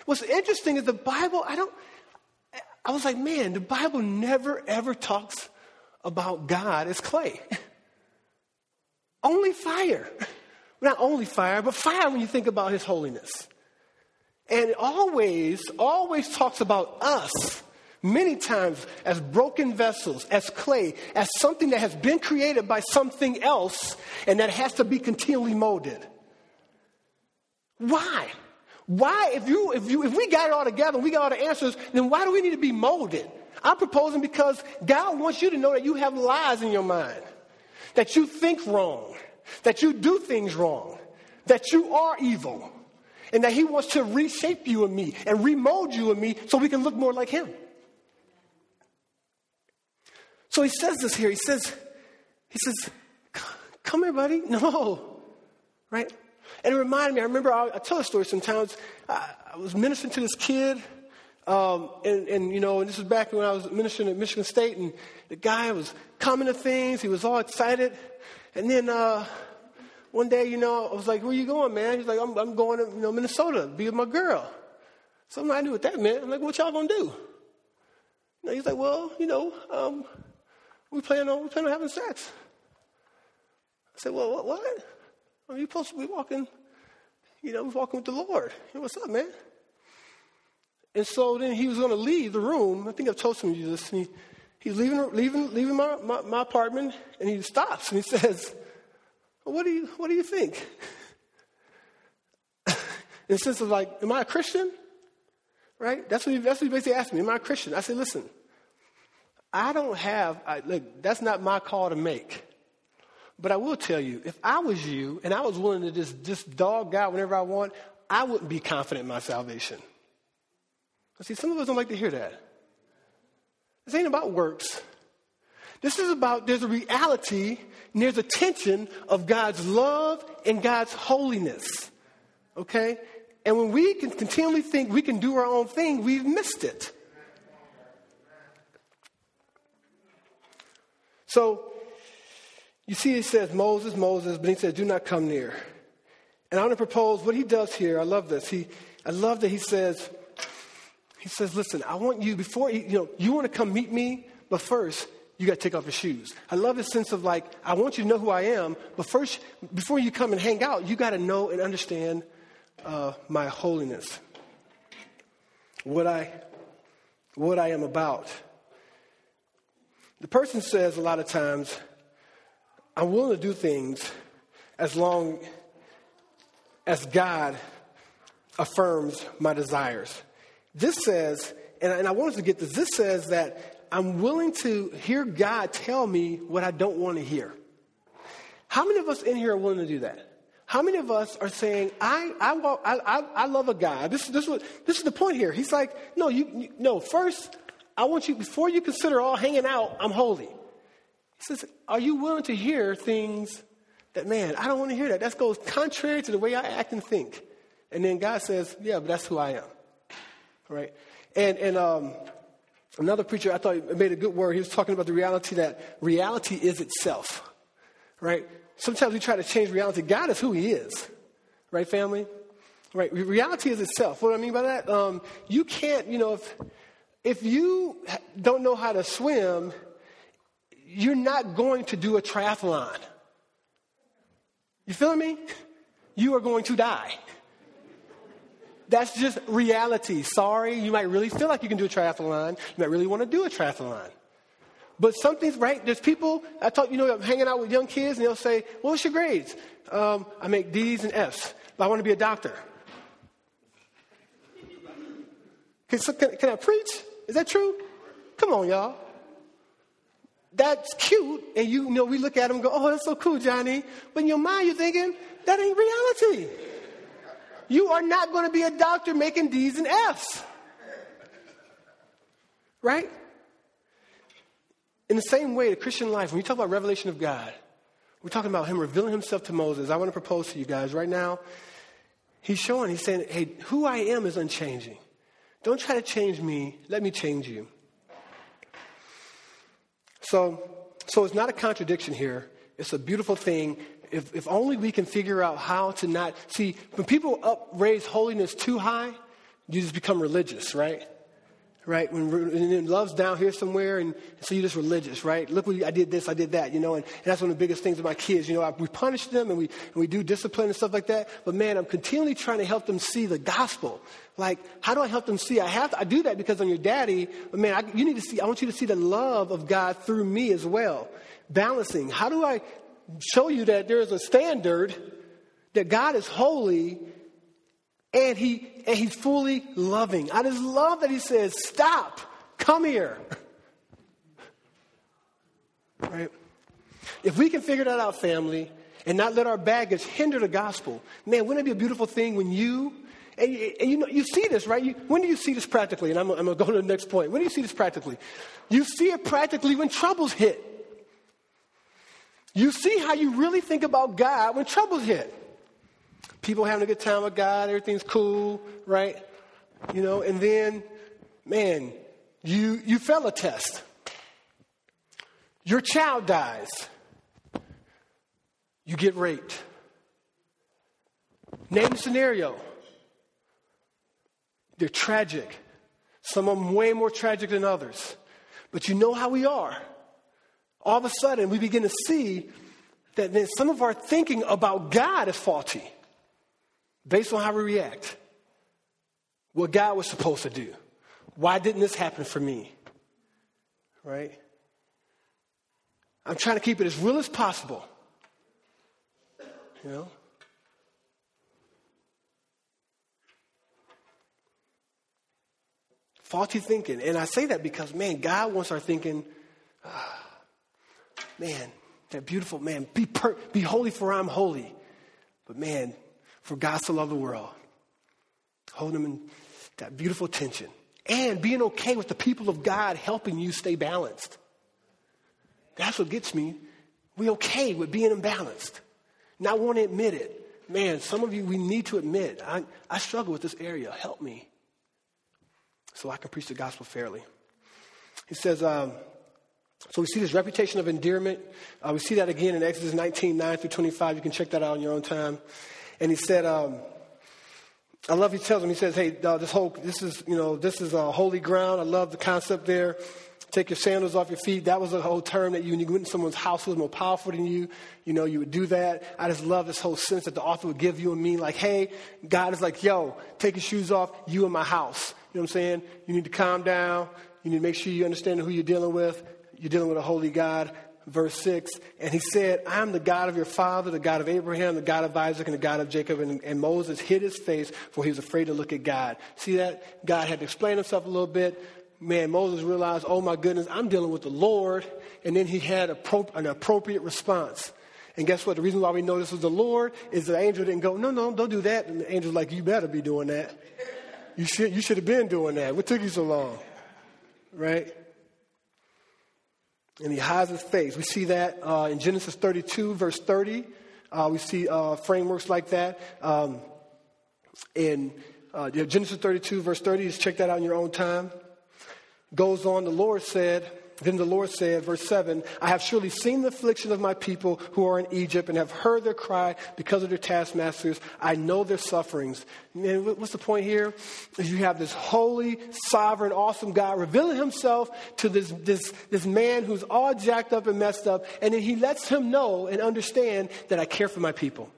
What's interesting is the Bible, I don't, I was like, man, the Bible never ever talks about God as clay. only fire. Not only fire, but fire when you think about his holiness. And it always, always talks about us many times as broken vessels, as clay, as something that has been created by something else and that has to be continually molded. Why? Why, if you, if you, if we got it all together, we got all the answers, then why do we need to be molded? I'm proposing because God wants you to know that you have lies in your mind, that you think wrong, that you do things wrong, that you are evil, and that He wants to reshape you and me and remold you and me so we can look more like Him. So He says this here. He says, He says, "Come here, buddy." No, right? And it reminded me, I remember I, I tell a story sometimes. I, I, was ministering to this kid, um, and, and, you know, and this was back when I was ministering at Michigan State, and the guy was coming to things. He was all excited. And then uh, one day, you know, I was like, where you going, man? He's like, I'm, I'm going to you know, Minnesota, be with my girl. So I knew what that meant. I'm like, what y'all to do? Know, he's like, well, you know, um, we plan on we plan on having sex. I said, well, what? what? Mean, you're supposed to be walking, you know, walking with the Lord. Hey, what's up, man? And so then he was going to leave the room. I think I've told some of you this. And he, he's leaving, leaving, leaving my, my, my apartment, and he stops and he says, "What do you, what do you think?" In the sense of like, "Am I a Christian?" Right? That's what he, that's what he basically asked me. Am I a Christian? I said, "Listen, I don't have. I, look, that's not my call to make." But I will tell you, if I was you and I was willing to just, just dog God whenever I want, I wouldn't be confident in my salvation. See, some of us don't like to hear that. This ain't about works. This is about there's a reality and there's a tension of God's love and God's holiness. Okay? And when we can continually think we can do our own thing, we've missed it. So, you see, he says, Moses, Moses, but he says, do not come near. And I want to propose what he does here. I love this. He, I love that he says, he says, listen, I want you, before, you, you know, you want to come meet me, but first, you got to take off your shoes. I love this sense of like, I want you to know who I am, but first, before you come and hang out, you got to know and understand uh, my holiness. What I, what I am about. The person says a lot of times, I'm willing to do things as long as God affirms my desires. This says, and I, and I want to get this, this says that I'm willing to hear God tell me what I don't want to hear. How many of us in here are willing to do that? How many of us are saying, I, I, I, I, love a guy? This, this, this is the point here. He's like, no, you, you, no, first, I want you, before you consider all hanging out, I'm holy. He says, are you willing to hear things that, man, I don't want to hear that. That goes contrary to the way I act and think. And then God says, yeah, but that's who I am right? And, and um, another preacher, I thought made a good word. He was talking about the reality that reality is itself, right? Sometimes we try to change reality. God is who He is, right, family? Right? Reality is itself. What do I mean by that? Um, you can't, you know, if if you don't know how to swim, you're not going to do a triathlon. You feeling me? You are going to die. That's just reality. Sorry, you might really feel like you can do a triathlon. You might really want to do a triathlon. But something's right. There's people, I talk, you know, I'm hanging out with young kids and they'll say, well, what's your grades? Um, I make D's and F's, but I want to be a doctor. Can, can, can I preach? Is that true? Come on, y'all. That's cute. And you, you know, we look at them and go, oh, that's so cool, Johnny. But in your mind, you're thinking, that ain't reality. You are not going to be a doctor making D's and F's. Right? In the same way, the Christian life, when we talk about revelation of God, we're talking about Him revealing Himself to Moses. I want to propose to you guys right now. He's showing, He's saying, hey, who I am is unchanging. Don't try to change me, let me change you. So, so it's not a contradiction here. It's a beautiful thing if, if only we can figure out how to not see when people up raise holiness too high, you just become religious, right? Right? When, when love's down here somewhere, and so you're just religious, right? Look, what I did this, I did that, you know, and, and that's one of the biggest things with my kids. You know, I, we punish them and we, and we do discipline and stuff like that, but man, I'm continually trying to help them see the gospel. Like, how do I help them see? I have to, I do that because I'm your daddy, but man, I, you need to see, I want you to see the love of God through me as well. Balancing. How do I show you that there is a standard that God is holy and he and he's fully loving. I just love that he says, "Stop. Come here." Right? If we can figure that out, family, and not let our baggage hinder the gospel, man, wouldn't it be a beautiful thing when you and, and you know you see this, right? You, when do you see this practically? And I'm, I'm going to go to the next point. When do you see this practically? You see it practically when troubles hit. You see how you really think about God when troubles hit. People having a good time with God, everything's cool, right? You know, and then, man, you, you fail a test. Your child dies. You get raped. Name the scenario. They're tragic. Some of them way more tragic than others. But you know how we are. All of a sudden, we begin to see that then some of our thinking about God is faulty based on how we react. What God was supposed to do. Why didn't this happen for me? Right? I'm trying to keep it as real as possible. You know? Faulty thinking. And I say that because, man, God wants our thinking, uh, man, that beautiful, man, be, per- be holy for I'm holy. But man, for God to love the world, hold them in that beautiful tension. And being okay with the people of God helping you stay balanced. That's what gets me. We okay with being imbalanced. Not want to admit it. Man, some of you, we need to admit, I, I struggle with this area. Help me so I can preach the gospel fairly. He says, um, so we see this reputation of endearment. Uh, we see that again in Exodus 19, 9 through 25. You can check that out on your own time. And he said, um, I love he tells him, he says, hey, uh, this whole, this is, you know, this is uh, holy ground. I love the concept there. Take your sandals off your feet. That was a whole term that you, when you went in someone's house who was more powerful than you, you know, you would do that. I just love this whole sense that the author would give you and me, like, hey, God is like, yo, take your shoes off, you in my house. You know what I'm saying? You need to calm down. You need to make sure you understand who you're dealing with. You're dealing with a holy God. Verse 6, and he said, I'm the God of your father, the God of Abraham, the God of Isaac, and the God of Jacob. And, and Moses hid his face, for he was afraid to look at God. See that? God had to explain himself a little bit. Man, Moses realized, oh my goodness, I'm dealing with the Lord. And then he had an appropriate response. And guess what? The reason why we know this was the Lord is the angel didn't go, no, no, don't do that. And the angel's like, you better be doing that. You should, you should have been doing that. What took you so long? Right? And he hides his face. We see that uh, in Genesis 32, verse 30. Uh, we see uh, frameworks like that. Um, in uh, Genesis 32, verse 30, just check that out in your own time. Goes on, the Lord said, then the Lord said, verse 7, I have surely seen the affliction of my people who are in Egypt and have heard their cry because of their taskmasters. I know their sufferings. And what's the point here? Is you have this holy, sovereign, awesome God revealing himself to this, this, this man who's all jacked up and messed up. And then he lets him know and understand that I care for my people.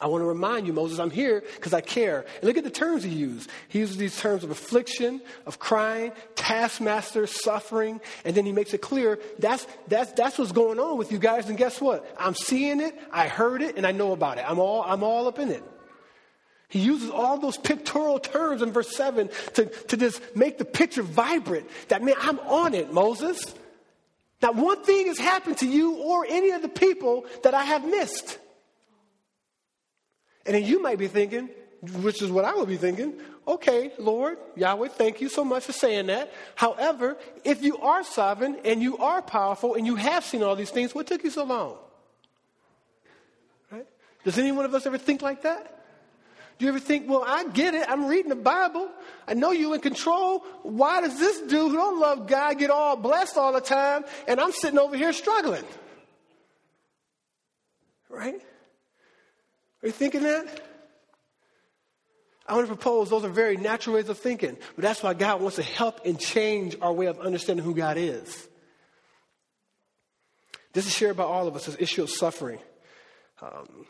I want to remind you, Moses, I'm here because I care. And look at the terms he used. He uses these terms of affliction, of crying, taskmaster, suffering, and then he makes it clear that's, that's, that's what's going on with you guys. And guess what? I'm seeing it, I heard it, and I know about it. I'm all, I'm all up in it. He uses all those pictorial terms in verse 7 to, to just make the picture vibrant. That, man, I'm on it, Moses. Not one thing has happened to you or any of the people that I have missed. And then you might be thinking, which is what I would be thinking, okay, Lord, Yahweh, thank you so much for saying that. However, if you are sovereign and you are powerful and you have seen all these things, what took you so long? Right? Does any one of us ever think like that? Do you ever think, well, I get it. I'm reading the Bible. I know you're in control. Why does this dude who don't love God get all blessed all the time and I'm sitting over here struggling? Right? Are you thinking that? I want to propose those are very natural ways of thinking, but that's why God wants to help and change our way of understanding who God is. This is shared by all of us, this issue of suffering. Um,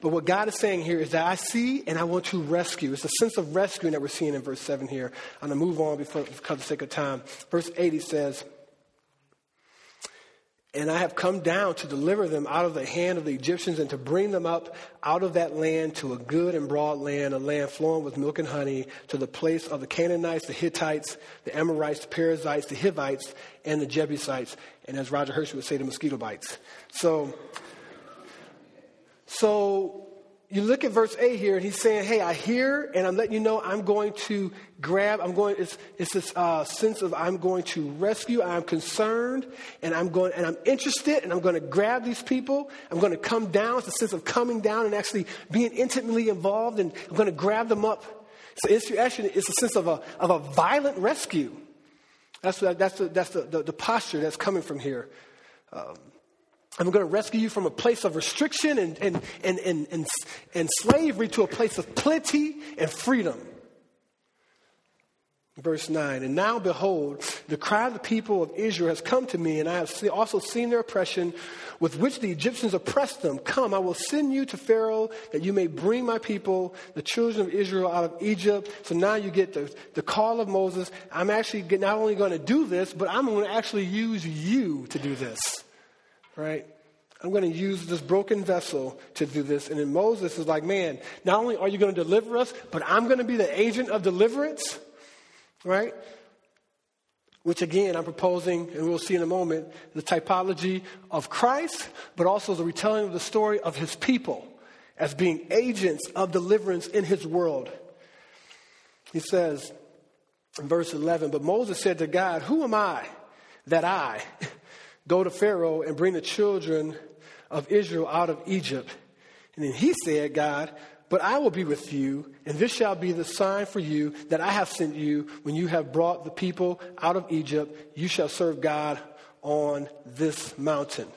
but what God is saying here is that I see and I want to rescue. It's a sense of rescuing that we're seeing in verse 7 here. I'm going to move on before, because of the sake of time. Verse 8 he says, and I have come down to deliver them out of the hand of the Egyptians and to bring them up out of that land to a good and broad land, a land flowing with milk and honey, to the place of the Canaanites, the Hittites, the Amorites, the Perizzites, the Hivites, and the Jebusites. And as Roger Hershey would say, the mosquito bites. So, so you look at verse 8 here, and he's saying, Hey, I hear, and I'm letting you know I'm going to grab, I'm going, it's, it's this uh, sense of I'm going to rescue, I'm concerned, and I'm going, and I'm interested, and I'm going to grab these people. I'm going to come down. It's a sense of coming down and actually being intimately involved, and I'm going to grab them up. So actually, it's a sense of a, of a violent rescue. That's, what, that's, the, that's the, the, the posture that's coming from here. Um, I'm going to rescue you from a place of restriction and, and, and, and, and, and slavery to a place of plenty and freedom. Verse 9, and now behold, the cry of the people of Israel has come to me, and I have also seen their oppression with which the Egyptians oppressed them. Come, I will send you to Pharaoh that you may bring my people, the children of Israel, out of Egypt. So now you get the, the call of Moses. I'm actually not only going to do this, but I'm going to actually use you to do this. Right? I'm going to use this broken vessel to do this. And then Moses is like, man, not only are you going to deliver us, but I'm going to be the agent of deliverance right? Which again, I'm proposing, and we'll see in a moment, the typology of Christ, but also the retelling of the story of his people as being agents of deliverance in his world. He says in verse 11, But Moses said to God, Who am I that I go to Pharaoh and bring the children of Israel out of Egypt? And then he said, God, but I will be with you, and this shall be the sign for you that I have sent you when you have brought the people out of Egypt. You shall serve God on this mountain.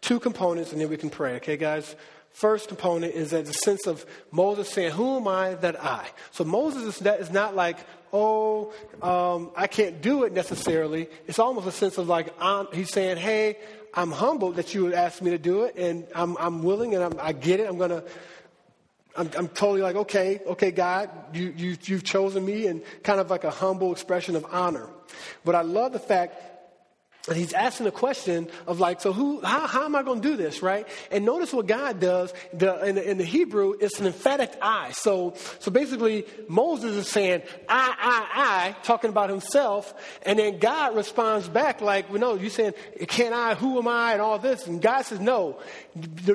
Two components, and then we can pray, okay, guys? First component is that the sense of Moses saying, Who am I that I? So Moses is, that is not like, Oh, um, I can't do it necessarily. It's almost a sense of like, I'm, he's saying, Hey, I'm humbled that you would ask me to do it, and I'm, I'm willing and I'm, I get it. I'm going to I'm, totally like, okay, okay, God, you, you, you've chosen me, and kind of like a humble expression of honor. But I love the fact and he's asking the question of like, so who, how, how am I going to do this, right? And notice what God does the, in, the, in the Hebrew, it's an emphatic I. So, so basically, Moses is saying, I, I, I, talking about himself. And then God responds back like, well, no, you're saying, can I, who am I, and all this. And God says, no,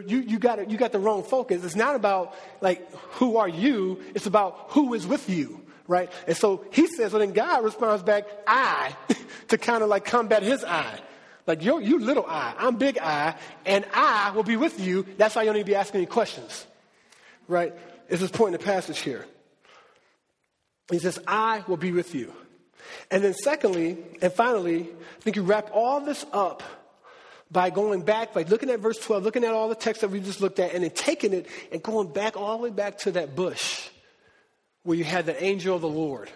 you, you, got you got the wrong focus. It's not about like, who are you? It's about who is with you right? And so he says, well, then God responds back, I, to kind of like combat his I. Like, you you little I, I'm big I, and I will be with you. That's why you don't need to be asking any questions, right? Is this point in the passage here. He says, I will be with you. And then, secondly, and finally, I think you wrap all this up by going back, by looking at verse 12, looking at all the text that we just looked at, and then taking it and going back all the way back to that bush where you had the angel of the Lord.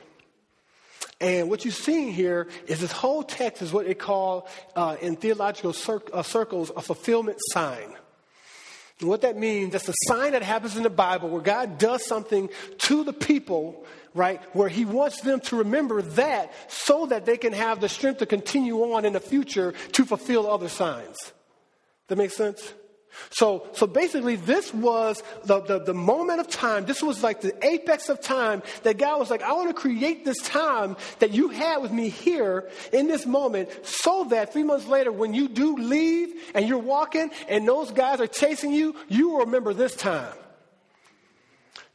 And what you're seeing here is this whole text is what they call uh, in theological cir- uh, circles a fulfillment sign. And what that means, that's a sign that happens in the Bible where God does something to the people, right? Where He wants them to remember that so that they can have the strength to continue on in the future to fulfill other signs. That makes sense? So, so basically, this was the, the, the, moment of time. This was like the apex of time that God was like, I want to create this time that you had with me here in this moment so that three months later, when you do leave and you're walking and those guys are chasing you, you will remember this time.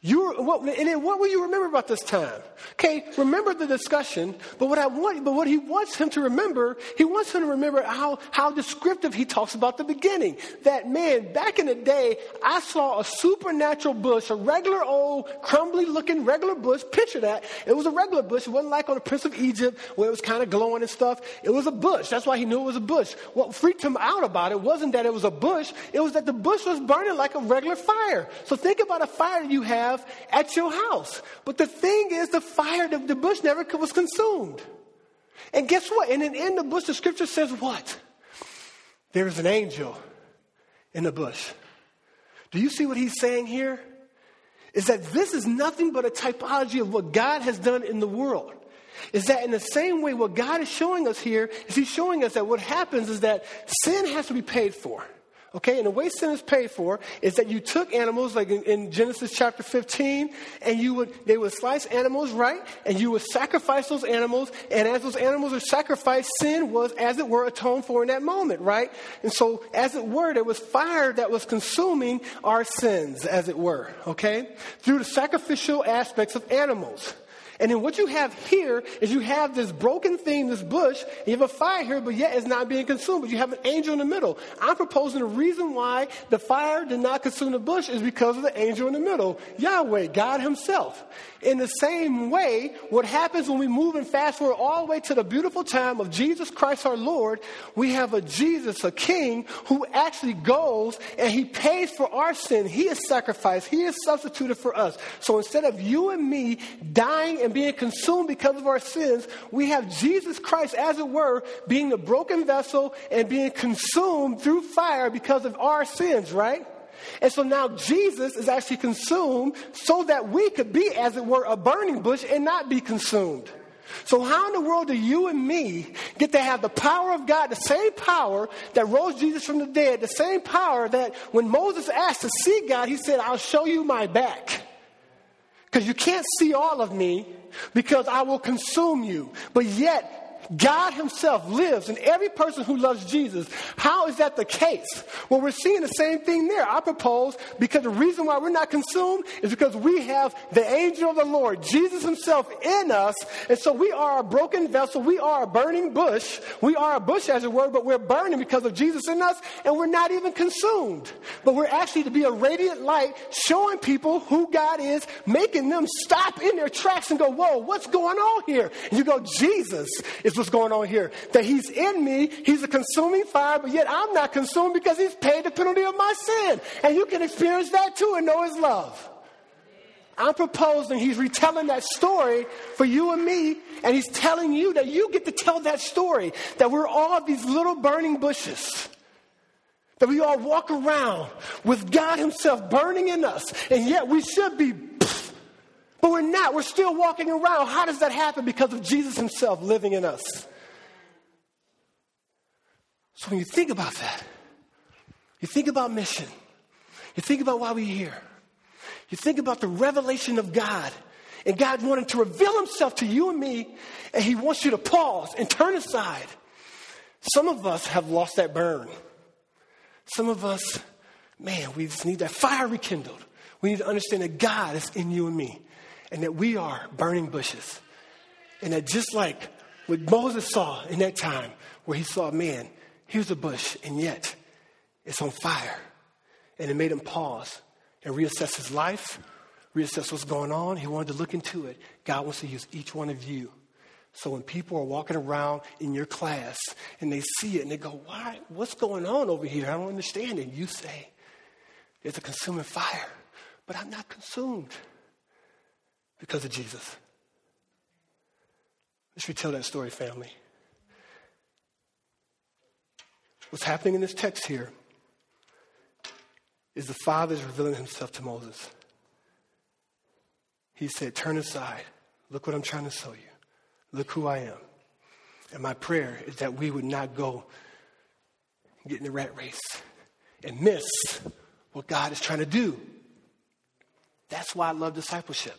You, what, and then what will you remember about this time? Okay, remember the discussion, but what I want, but what he wants him to remember, he wants him to remember how, how descriptive he talks about the beginning. That man, back in the day, I saw a supernatural bush, a regular old, crumbly looking regular bush. Picture that. It was a regular bush. It wasn't like on the Prince of Egypt where it was kind of glowing and stuff. It was a bush. That's why he knew it was a bush. What freaked him out about it wasn't that it was a bush. It was that the bush was burning like a regular fire. So think about a fire you have have at your house. But the thing is, the fire, the, the bush never was consumed. And guess what? And in the bush, the scripture says what? There is an angel in the bush. Do you see what he's saying here? Is that this is nothing but a typology of what God has done in the world. Is that in the same way, what God is showing us here is He's showing us that what happens is that sin has to be paid for. Okay, and the way sin is paid for is that you took animals, like in, in, Genesis chapter 15, and you would they would slice animals right, and you would sacrifice those animals, and as those animals are sacrificed, sin was, as it were, atoned for in that moment, right? And so, as it were, there was fire that was consuming our sins, as it were, okay, through the sacrificial aspects of animals. And then what you have here is you have this broken thing, this bush, you have a fire here, but yet it's not being consumed, but you have an angel in the middle. I'm proposing the reason why the fire did not consume the bush is because of the angel in the middle, Yahweh, God Himself. In the same way, what happens when we move and fast forward all the way to the beautiful time of Jesus Christ our Lord, we have a Jesus, a King, who actually goes and He pays for our sin. He is sacrificed, He is substituted for us. So instead of you and me dying and being consumed because of our sins, we have Jesus Christ, as it were, being the broken vessel and being consumed through fire because of our sins, right? And so now Jesus is actually consumed so that we could be, as it were, a burning bush and not be consumed. So, how in the world do you and me get to have the power of God, the same power that rose Jesus from the dead, the same power that when Moses asked to see God, he said, I'll show you my back. Because you can't see all of me because I will consume you. But yet, God Himself lives in every person who loves Jesus. How is that the case? Well, we're seeing the same thing there. I propose because the reason why we're not consumed is because we have the angel of the Lord, Jesus Himself in us. And so we are a broken vessel. We are a burning bush. We are a bush, as it were, but we're burning because of Jesus in us, and we're not even consumed. But we're actually to be a radiant light showing people who God is, making them stop in their tracks and go, Whoa, what's going on here? And you go, Jesus is what's going on here. That he's in me, he's a consuming fire, but yet I'm not consumed because he's paid the penalty of my sin. And you can experience that too and know his love. I'm proposing he's retelling that story for you and me, and he's telling you that you get to tell that story, that we're all these little burning bushes. That we all walk around with God Himself burning in us, and yet we should be but we're not. We're still walking around. How does that happen? Because of Jesus himself living in us. So when you think about that, you think about mission, you think about why we're here, you think about the revelation of God, and God wanting to reveal himself to you and me, and he wants you to pause and turn aside. Some of us have lost that burn. Some of us, man, we just need that fire rekindled. We need to understand that God is in you and me and that we are burning bushes. And that just like what Moses saw in that time, where he saw, a man, here's a bush, and yet it's on fire. And it made him pause and reassess his life, reassess what's going on. He wanted to look into it. God wants to use each one of you. So when people are walking around in your class and they see it and they go, Why? What's going on over here? I don't understand it. You say, There's a consuming fire, but I'm not consumed because of Jesus. Let's retell that story, family. What's happening in this text here is the Father is revealing himself to Moses. He said, Turn aside. Look what I'm trying to show you. Look who I am. And my prayer is that we would not go get in the rat race and miss what God is trying to do. That's why I love discipleship.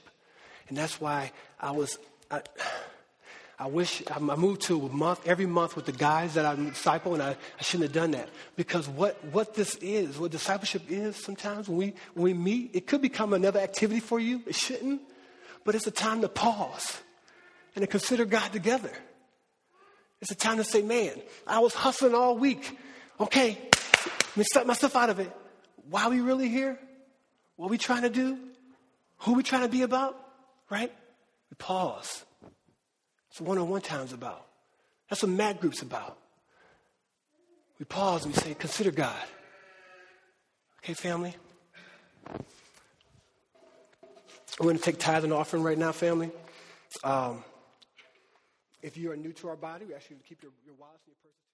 And that's why I was, I, I wish I moved to a month, every month with the guys that I disciple, and I, I shouldn't have done that. Because what, what this is, what discipleship is sometimes when we, when we meet, it could become another activity for you. It shouldn't. But it's a time to pause and to consider God together. It's a time to say, man, I was hustling all week. Okay, let me step myself out of it. Why are we really here? What are we trying to do? Who are we trying to be about? Right? We pause. That's what one on one time's about. That's what Mat Group's about. We pause and we say, consider God. Okay, family? We're going to take tithe and offering right now, family. Um, if you are new to our body, we ask you to keep your, your wallets in your purses.